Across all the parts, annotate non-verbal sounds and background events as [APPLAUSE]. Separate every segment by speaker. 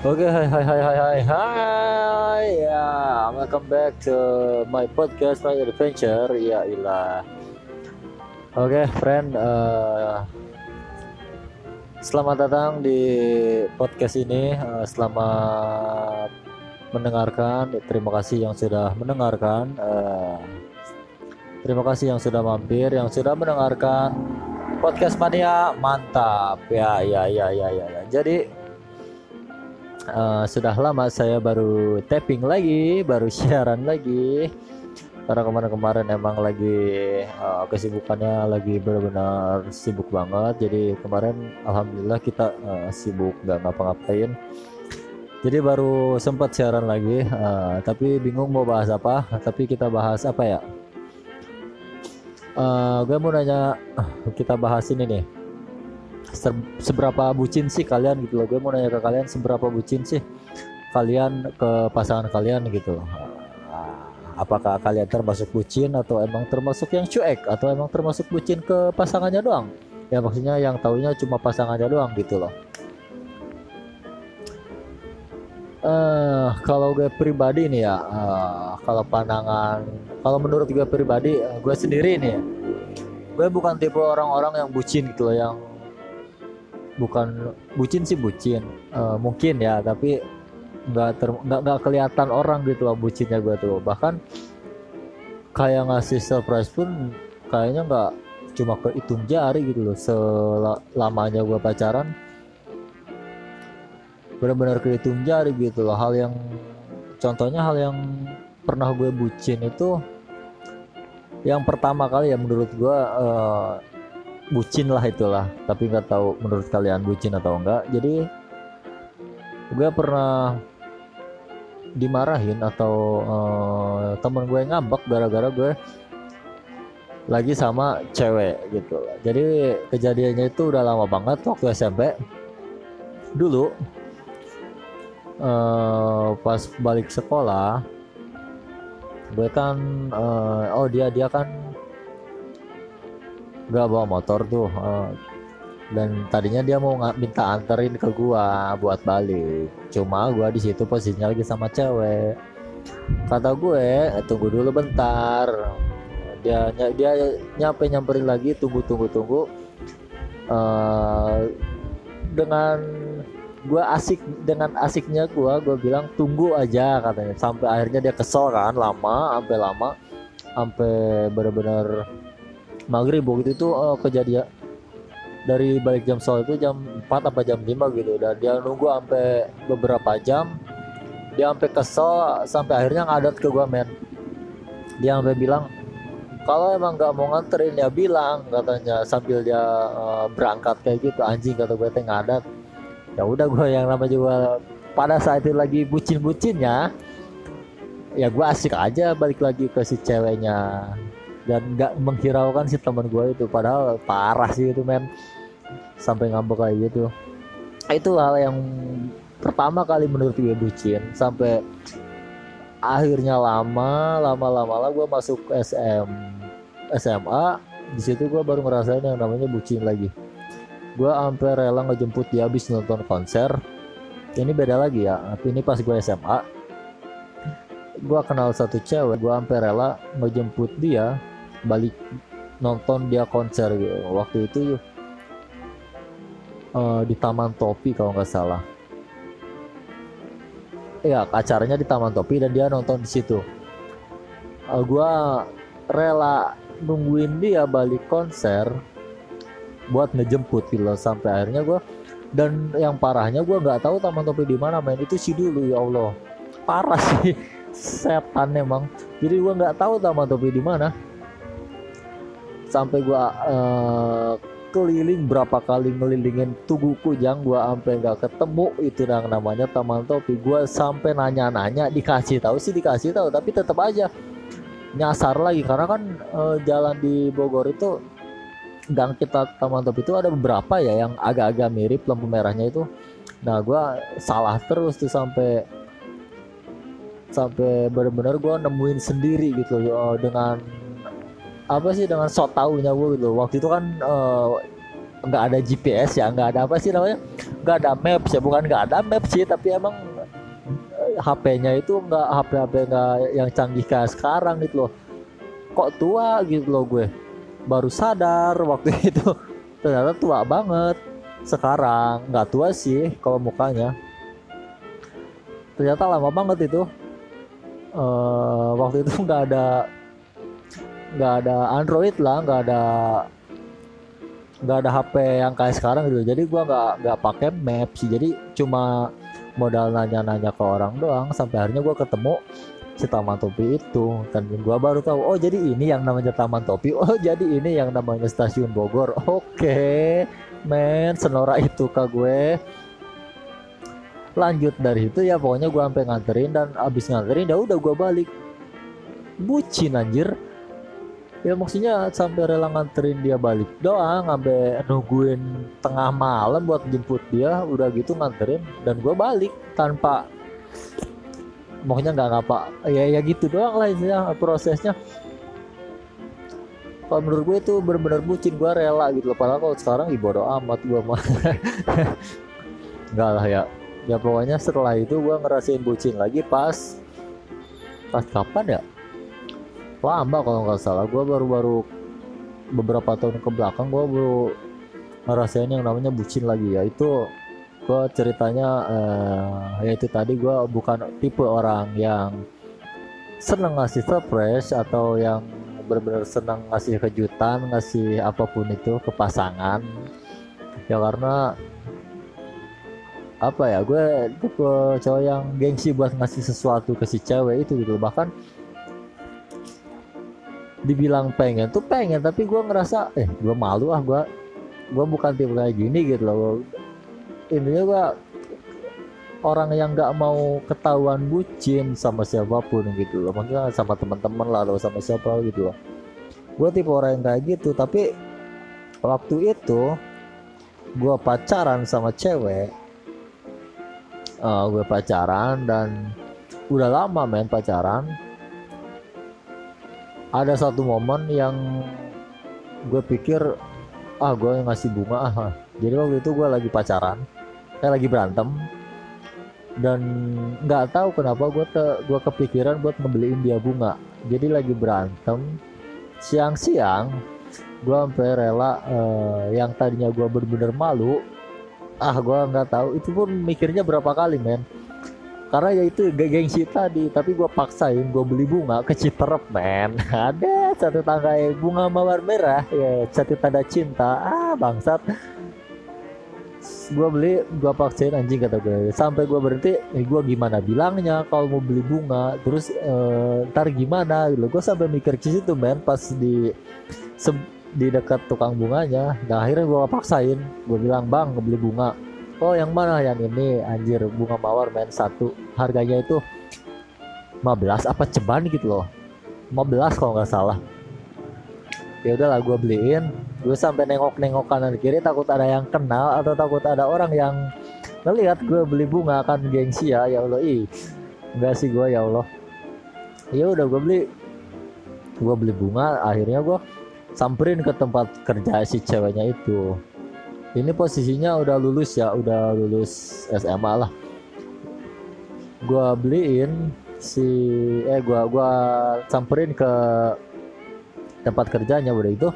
Speaker 1: Oke, hai hai hai hai hai hai ya, welcome back to my podcast my adventure ya ilah. Oke, friend, uh, selamat datang di podcast ini. Uh, selamat mendengarkan. Terima kasih yang sudah mendengarkan. Uh, terima kasih yang sudah mampir, yang sudah mendengarkan podcast mania mantap ya ya ya ya ya. ya. Jadi uh, sudah lama saya baru tapping lagi, baru [LAUGHS] siaran lagi. Karena kemarin-kemarin emang lagi uh, kesibukannya lagi benar-benar sibuk banget. Jadi kemarin alhamdulillah kita uh, sibuk nggak ngapa-ngapain. Jadi baru sempat siaran lagi, uh, tapi bingung mau bahas apa. Tapi kita bahas apa ya? Uh, gue mau nanya, kita bahas ini nih seberapa bucin sih kalian gitu loh? Gue mau nanya ke kalian seberapa bucin sih kalian ke pasangan kalian gitu loh? Apakah kalian termasuk bucin atau emang termasuk yang cuek? Atau emang termasuk bucin ke pasangannya doang? Ya maksudnya yang taunya cuma pasangannya doang gitu loh. Uh, kalau gue pribadi nih ya uh, kalau pandangan kalau menurut gue pribadi uh, gue sendiri nih gue bukan tipe orang-orang yang bucin gitu loh yang bukan bucin sih bucin. Uh, mungkin ya tapi nggak ter nggak nggak kelihatan orang gitu loh bucinnya gue tuh. Bahkan kayak ngasih surprise pun kayaknya nggak cuma ke hitung jari gitu loh selamanya gue pacaran. Benar-benar kehitung jari gitu loh. Hal yang contohnya hal yang pernah gue bucin itu yang pertama kali ya menurut gue uh, bucin lah itulah. Tapi nggak tahu menurut kalian bucin atau enggak jadi gue pernah dimarahin atau uh, temen gue ngambek gara-gara gue lagi sama cewek gitu. Jadi kejadiannya itu udah lama banget waktu SMP dulu uh, pas balik sekolah gue kan uh, oh dia dia kan gak bawa motor tuh uh, dan tadinya dia mau minta anterin ke gua buat balik. Cuma gua di situ posisinya lagi sama cewek. Kata gue eh, tunggu dulu bentar. Dia dia nyampe nyamperin lagi tunggu tunggu tunggu. Uh, dengan gua asik dengan asiknya gua gua bilang tunggu aja katanya. Sampai akhirnya dia kesel kan lama sampai lama sampai benar-benar maghrib waktu itu uh, kejadian dari balik jam soal itu jam 4 apa jam 5 gitu. Dan dia nunggu sampai beberapa jam. Dia sampai kesel sampai akhirnya ngadat ke gua men. Dia sampai bilang kalau emang nggak mau nganterin ya bilang katanya sambil dia uh, berangkat kayak gitu anjing kata gue teh ngadat. Ya udah gue yang nama juga pada saat itu lagi bucin-bucinnya ya gue asik aja balik lagi ke si ceweknya dan nggak menghiraukan si teman gue itu. Padahal parah sih itu men. Sampai ngambek kayak gitu. Itu hal yang pertama kali menurut gue bucin sampai akhirnya lama lama lama lah gue masuk SM SMA di situ gue baru ngerasain yang namanya bucin lagi. Gue sampai rela ngejemput dia habis nonton konser. Ini beda lagi ya tapi ini pas gue SMA gue kenal satu cewek gue sampai rela ngejemput dia balik nonton dia konser gitu. Waktu itu uh, di Taman Topi kalau nggak salah. Ya acaranya di Taman Topi dan dia nonton di situ. Uh, gua rela nungguin dia balik konser buat ngejemput gitu sampai akhirnya gua dan yang parahnya gue nggak tahu taman topi di mana main itu sih dulu ya Allah. Parah sih [LAUGHS] setan emang. Jadi gue nggak tahu taman topi di mana sampai gua uh, keliling berapa kali ngelilingin tugu kujang gua sampai nggak ketemu. Itu yang namanya taman topi. Gua sampai nanya-nanya dikasih tahu sih dikasih tahu. Tapi tetap aja nyasar lagi. Karena kan uh, jalan di Bogor itu gang kita taman topi itu ada beberapa ya yang agak-agak mirip lampu merahnya itu. Nah gua salah terus tuh sampai sampai benar-benar gua nemuin sendiri gitu uh, dengan apa sih dengan sok tahunya gue gitu? Waktu itu kan uh, nggak ada GPS ya nggak ada apa sih namanya? Nggak ada maps ya bukan nggak ada maps sih tapi emang HP-nya itu nggak HP-HP nggak yang canggih kayak sekarang gitu loh. Kok tua gitu loh gue. Baru sadar waktu [LAUGHS] itu. Ternyata tua banget. Sekarang nggak tua sih kalau mukanya. Ternyata lama banget itu. Uh, waktu itu nggak ada nggak ada Android lah nggak ada nggak ada HP yang kayak sekarang gitu. Jadi gua nggak nggak pakai map sih. Jadi cuma modal nanya-nanya ke orang doang. Sampai akhirnya gua ketemu si Taman Topi itu. Dan gua baru tahu oh jadi ini yang namanya Taman Topi. [LAUGHS] Oh jadi ini yang namanya Stasiun Bogor. [LAUGHS] Oke okay, men senora itu ke gue? Lanjut dari itu ya pokoknya gua sampai nganterin dan abis nganterin ya udah gua balik. Bucin anjir ya maksudnya sampai rela nganterin dia balik doang sampai nungguin tengah malam buat jemput dia udah gitu nganterin dan gue balik tanpa maksudnya nggak ngapa ya ya gitu doang lah ya prosesnya. Kalau menurut gue itu benar-benar bucin gue rela gitu loh. Padahal kalau sekarang ibadah amat gue mah. [LAUGHS] Nggak lah ya. Ya pokoknya setelah itu gue ngerasain bucin lagi pas pas kapan ya lama kalau nggak salah. Gue baru-baru beberapa tahun ke belakang gue baru ngerasain yang namanya bucin lagi. Ya itu gue ceritanya uh, ya itu tadi gue bukan tipe orang yang seneng ngasih surprise atau yang benar-benar senang ngasih kejutan ngasih apa pun itu ke pasangan. Ya karena apa ya gue tipe cowok yang gengsi buat ngasih sesuatu ke si cewek itu gitu. Bahkan dibilang pengen tuh pengen tapi gue ngerasa eh gue malu ah gue gue bukan tipe kayak gini gitu loh. Intinya gue orang yang nggak mau ketahuan bucin sama siapa pun gitu loh. Maksudnya sama teman-teman lah atau sama siapa gitu loh. Gue tipe orang yang kayak gitu tapi waktu itu gue pacaran sama cewek. Uh, eh, gue pacaran dan udah lama main pacaran ada satu momen yang gue pikir ah gue ngasih bunga ah jadi waktu itu gue lagi pacaran saya lagi berantem dan nggak tahu kenapa gue te gue kepikiran buat ngebeliin dia bunga. Jadi lagi berantem siang-siang gue sampai rela uh, yang tadinya gue bener-bener malu ah gue nggak tahu. Itu pun mikirnya berapa kali men karena ya itu gengsi tadi tapi gue paksain gue beli bunga ke Citerep men. [LAUGHS] Ada satu tangga bunga mawar merah ya satu tanda cinta. Ah bangsat. Gue beli gue paksain anjing kata gue sampai gue berhenti eh, gue gimana bilangnya kalau mau beli bunga? Terus eh, ntar gimana? Gitu gue sampai mikir ke situ men pas di di dekat tukang bunganya. Nah akhirnya gue paksain. Gue bilang bang beli bunga oh yang mana? Yang ini anjir bunga mawar main satu. Harganya itu 15 apa ceban gitu loh. 15 kalau nggak salah. Ya udahlah gue beliin. Gue sampai nengok-nengok kanan kiri takut ada yang kenal atau takut ada orang yang ngelihat gue beli bunga kan gengsi ya. Ya Allah ih. Enggak sih gue ya Allah. Ya udah gue beli. Gue beli bunga akhirnya gue samperin ke tempat kerja si ceweknya itu ini posisinya udah lulus ya udah lulus SMA lah. Gua beliin si eh gua gua samperin ke tempat kerjanya udah itu.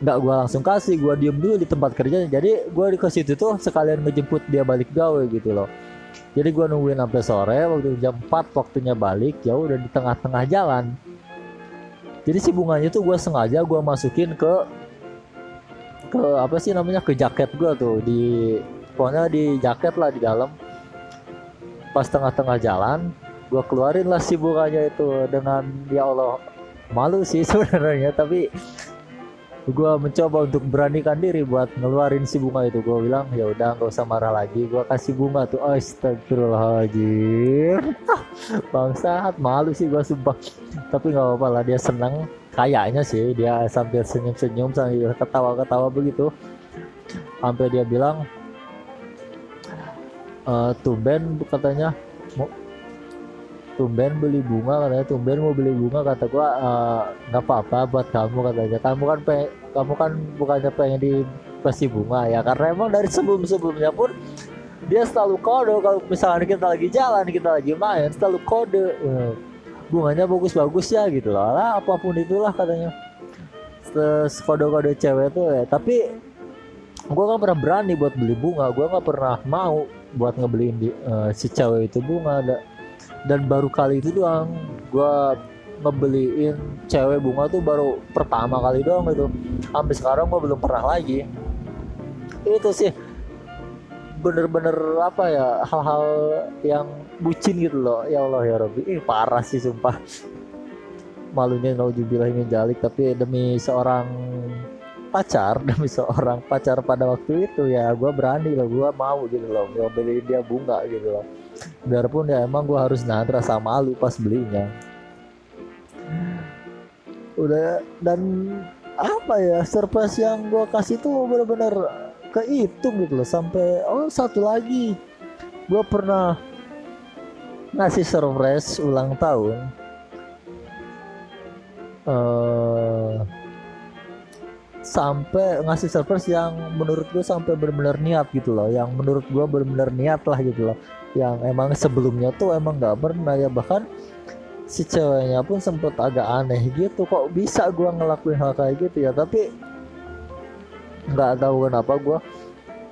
Speaker 1: Nggak gua langsung kasih gua diem dulu di tempat kerjanya. Jadi gua di situ tuh sekalian ngejemput dia balik gawe gitu loh. Jadi gua nungguin sampai sore waktu jam 4 waktunya balik ya udah di tengah-tengah jalan. Jadi si bunganya tuh gua sengaja gua masukin ke ke apa sih namanya ke jaket gue tuh di pokoknya di jaket lah di dalam. Pas tengah-tengah jalan gue keluarin lah si bunganya itu dengan ya Allah malu sih [LAUGHS] sebenarnya tapi gue mencoba untuk beranikan diri buat ngeluarin si bunga itu. Gue bilang ya udah nggak usah marah lagi gue kasih bunga tuh. Astagfirullahaladzim. [LAUGHS] Bangsat malu sih gue sumpah. Tapi nggak apa-apa lah dia senang kayaknya sih dia sambil senyum-senyum sambil ketawa-ketawa begitu. Sampai dia bilang e, tumben katanya. Tumben beli bunga katanya. Tumben mau beli bunga kata gua. Eh, nggak e, apa-apa buat kamu katanya. Kamu kan pe kamu kan bukannya pengen di pasti bunga ya? Karena emang dari sebelum sebelumnya pun dia selalu kode kalau misalnya kita lagi jalan kita lagi main selalu kode. Eh, bunganya bagus-bagus ya gitu loh. Lah apa pun itulah katanya. Terus kode-kode cewek tuh ya. Tapi gue gak pernah berani buat beli bunga. Gue gak pernah mau buat ngebeliin di, uh, si cewek itu bunga. Da, dan baru kali itu doang gue ngebeliin cewek bunga tuh baru pertama kali doang itu. Sampai sekarang gue belum pernah lagi. Itu sih bener-bener apa ya hal-hal yang bucin gitu loh. Ya Allah ya Robbi ini parah sih sumpah. Malunya naujubillah ini jalik tapi demi seorang pacar [LAUGHS] demi seorang pacar pada waktu itu ya gue berani loh gue mau gitu loh. Gue beli dia bunga gitu loh. Biarpun ya emang gue harus nahan rasa malu pas belinya. Udah dan apa ya surprise yang gue kasih tuh bener-bener kehitung gitu loh sampai oh satu lagi. Gue pernah ngasih surprise ulang tahun. Uh, sampai ngasih surprise yang menurut gue sampai benar-benar niat gitu loh yang menurut gue benar-benar niat lah gitu loh. Yang emang sebelumnya tuh emang nggak pernah ya bahkan si ceweknya pun sempet agak aneh gitu kok bisa gue ngelakuin hal kayak gitu ya? Tapi nggak tahu kenapa gue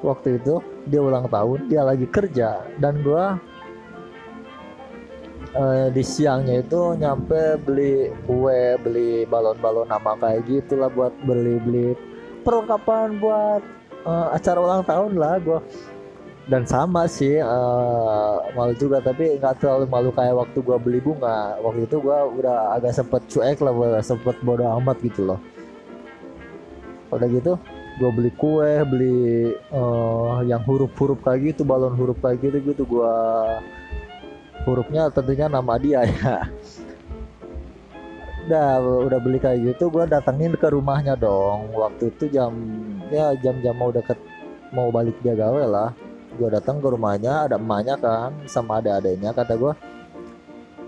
Speaker 1: waktu itu dia ulang tahun dia lagi kerja dan gue uh, di siangnya itu nyampe beli kue beli balon-balon nama kayak gitulah buat beli-beli perlengkapan buat uh, acara ulang tahun lah gue dan sama sih uh, malu juga tapi nggak terlalu malu kayak waktu gue beli bunga. Waktu itu gue udah agak sempet cuek lah udah sempet bodo amat gitu loh. Udah gitu gue beli kue beli uh, yang huruf-huruf kayak gitu balon huruf kayak gitu gitu gue hurufnya tentunya nama dia ya. Udah udah beli kayak gitu gue datengin ke rumahnya dong. Waktu itu jam ya jam-jam mau deket mau balik dia gawe lah. Gue datang ke rumahnya ada emaknya kan sama ada adanya kata gue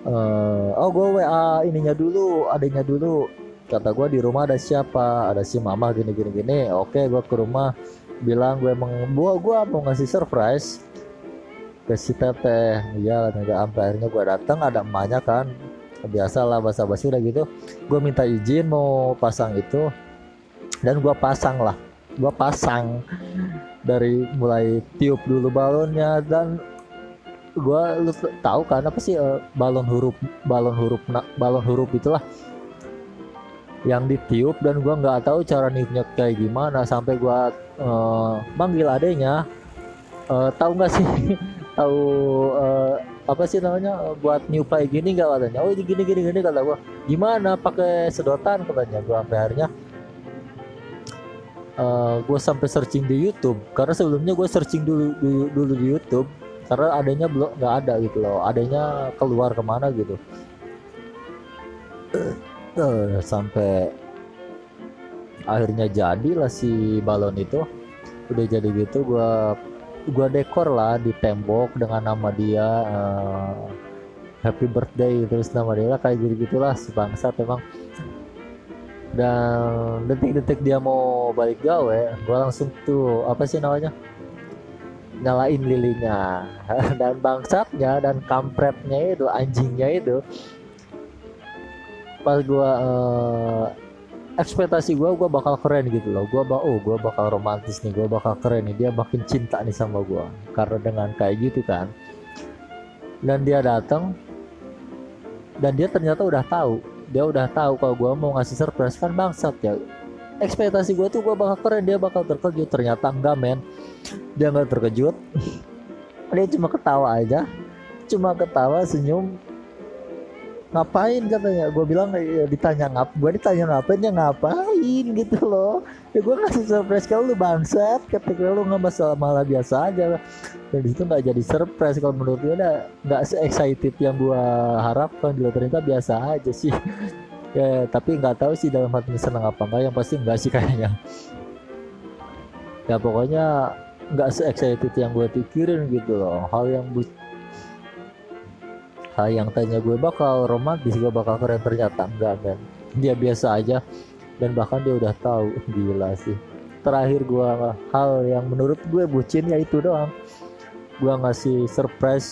Speaker 1: uh, oh gue wa ininya dulu adanya dulu kata gue di rumah ada siapa? Ada si mama gini gini. Gini oke gue ke rumah bilang gue emang gua gue mau ngasih surprise ke si teteh. Iya nggak sampai akhirnya gue datang ada emaknya kan. Biasa lah bahasa basi udah gitu. Gue minta izin mau pasang itu. Dan gue pasang lah gue pasang dari mulai tiup dulu balonnya. Dan gue tahu kan apa sih uh, balon huruf balon huruf balon huruf itulah yang ditiup dan gue nggak tahu cara niupnya kayak gimana. Sampai gue uh, manggil adenya uh, tahu nggak sih? [LAUGHS] Tahu uh, apa sih namanya? Buat new play gini gak katanya? Oh ini gini gini gini kata gua. Gimana? Pakai sedotan katanya gua sampai akhirnya. Uh, gua sampai searching di YouTube. Karena sebelumnya gua searching dulu dulu, dulu di YouTube. Karena adanya belum nggak ada gitu loh. Adanya keluar ke mana gitu uh, sampai akhirnya jadilah si balon itu. Udah jadi gitu gua gua dekor lah di tembok dengan nama dia uh, happy birthday terus nama dia lah kayak gitu gitulah si bangsat emang. Dan detik-detik dia mau balik gawe gua langsung tuh apa sih namanya? Nyalain lilinnya [LAUGHS] dan bangsatnya dan kampretnya itu anjingnya itu pas gua uh, ekspektasi gue gue bakal keren gitu loh. Gue bak oh gue bakal romantis nih gue bakal keren nih. Dia makin cinta nih sama gue karena dengan kayak gitu kan. Dan dia datang dan dia ternyata udah tahu. Dia udah tahu kalau gue mau ngasih surprise. Kan bangsat ya. Ekspektasi gue tuh gue bakal keren dia bakal terkejut. Ternyata enggak men. Dia nggak terkejut. Dia cuma ketawa aja. Cuma ketawa senyum ngapain? katanya. Gue bilang ya, ditanya ngap gue ditanya ngapain? Ya ngapain? gitu loh. Ya gue ngasih surprise kalau lu bangsat. Ketika lu nggak masalah malah biasa aja. Dan di situ nggak jadi surprise. Kalau menurut gue udah nggak se excited yang gue harapkan juga ternyata biasa aja sih. [LAUGHS] Ya tapi nggak tahu sih dalam hati senang apa enggak yang pasti enggak sih kayaknya. Ya pokoknya nggak se excited yang gue pikirin gitu loh. Hal yang yang tanya gue bakal romantis gue bakal keren? Ternyata enggak men. Dia biasa aja. Dan bahkan dia udah tahu. [LAUGHS] Gila sih. Terakhir gua hal yang menurut gue bucin ya itu doang. Gua ngasih surprise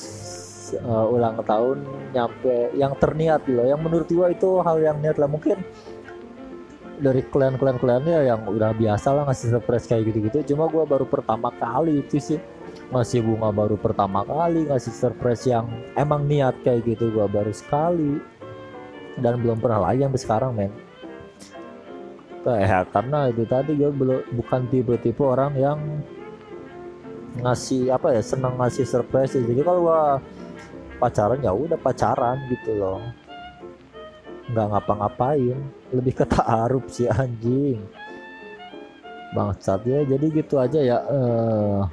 Speaker 1: uh, ulang tahun nyampe yang terniat loh. Yang menurut gua itu hal yang niat lah. Mungkin dari klien-klien kliennya yang udah biasa lah ngasih surprise kayak gitu-gitu. Cuma gua baru pertama kali itu sih masih bunga baru pertama kali ngasih surprise yang emang niat kayak gitu gua baru sekali. Dan belum pernah lagi sampai sekarang men. Ya karena itu tadi gue belum bukan tipe-tipe orang yang ngasih apa ya senang ngasih surprise jadi kalau gua pacaran ya udah pacaran gitu loh. Nggak ngapa-ngapain. Lebih ke taaruf sih anjing. Bangsat ya. Jadi gitu aja ya uh,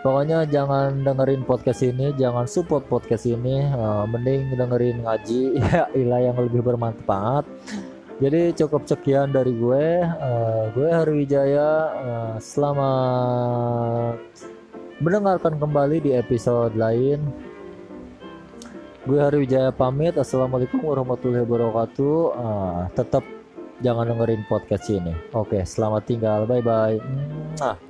Speaker 1: pokoknya jangan dengerin podcast ini jangan support podcast ini. Uh, mending dengerin ngaji. [LAUGHS] Ya ilah yang lebih bermanfaat. Jadi cukup sekian dari gue. Uh, gue Harwijaya uh, selamat mendengarkan kembali di episode lain. Gue Harwijaya pamit. Assalamualaikum warahmatullahi wabarakatuh. Uh, tetap jangan dengerin podcast ini. Oke selamat tinggal. Bye bye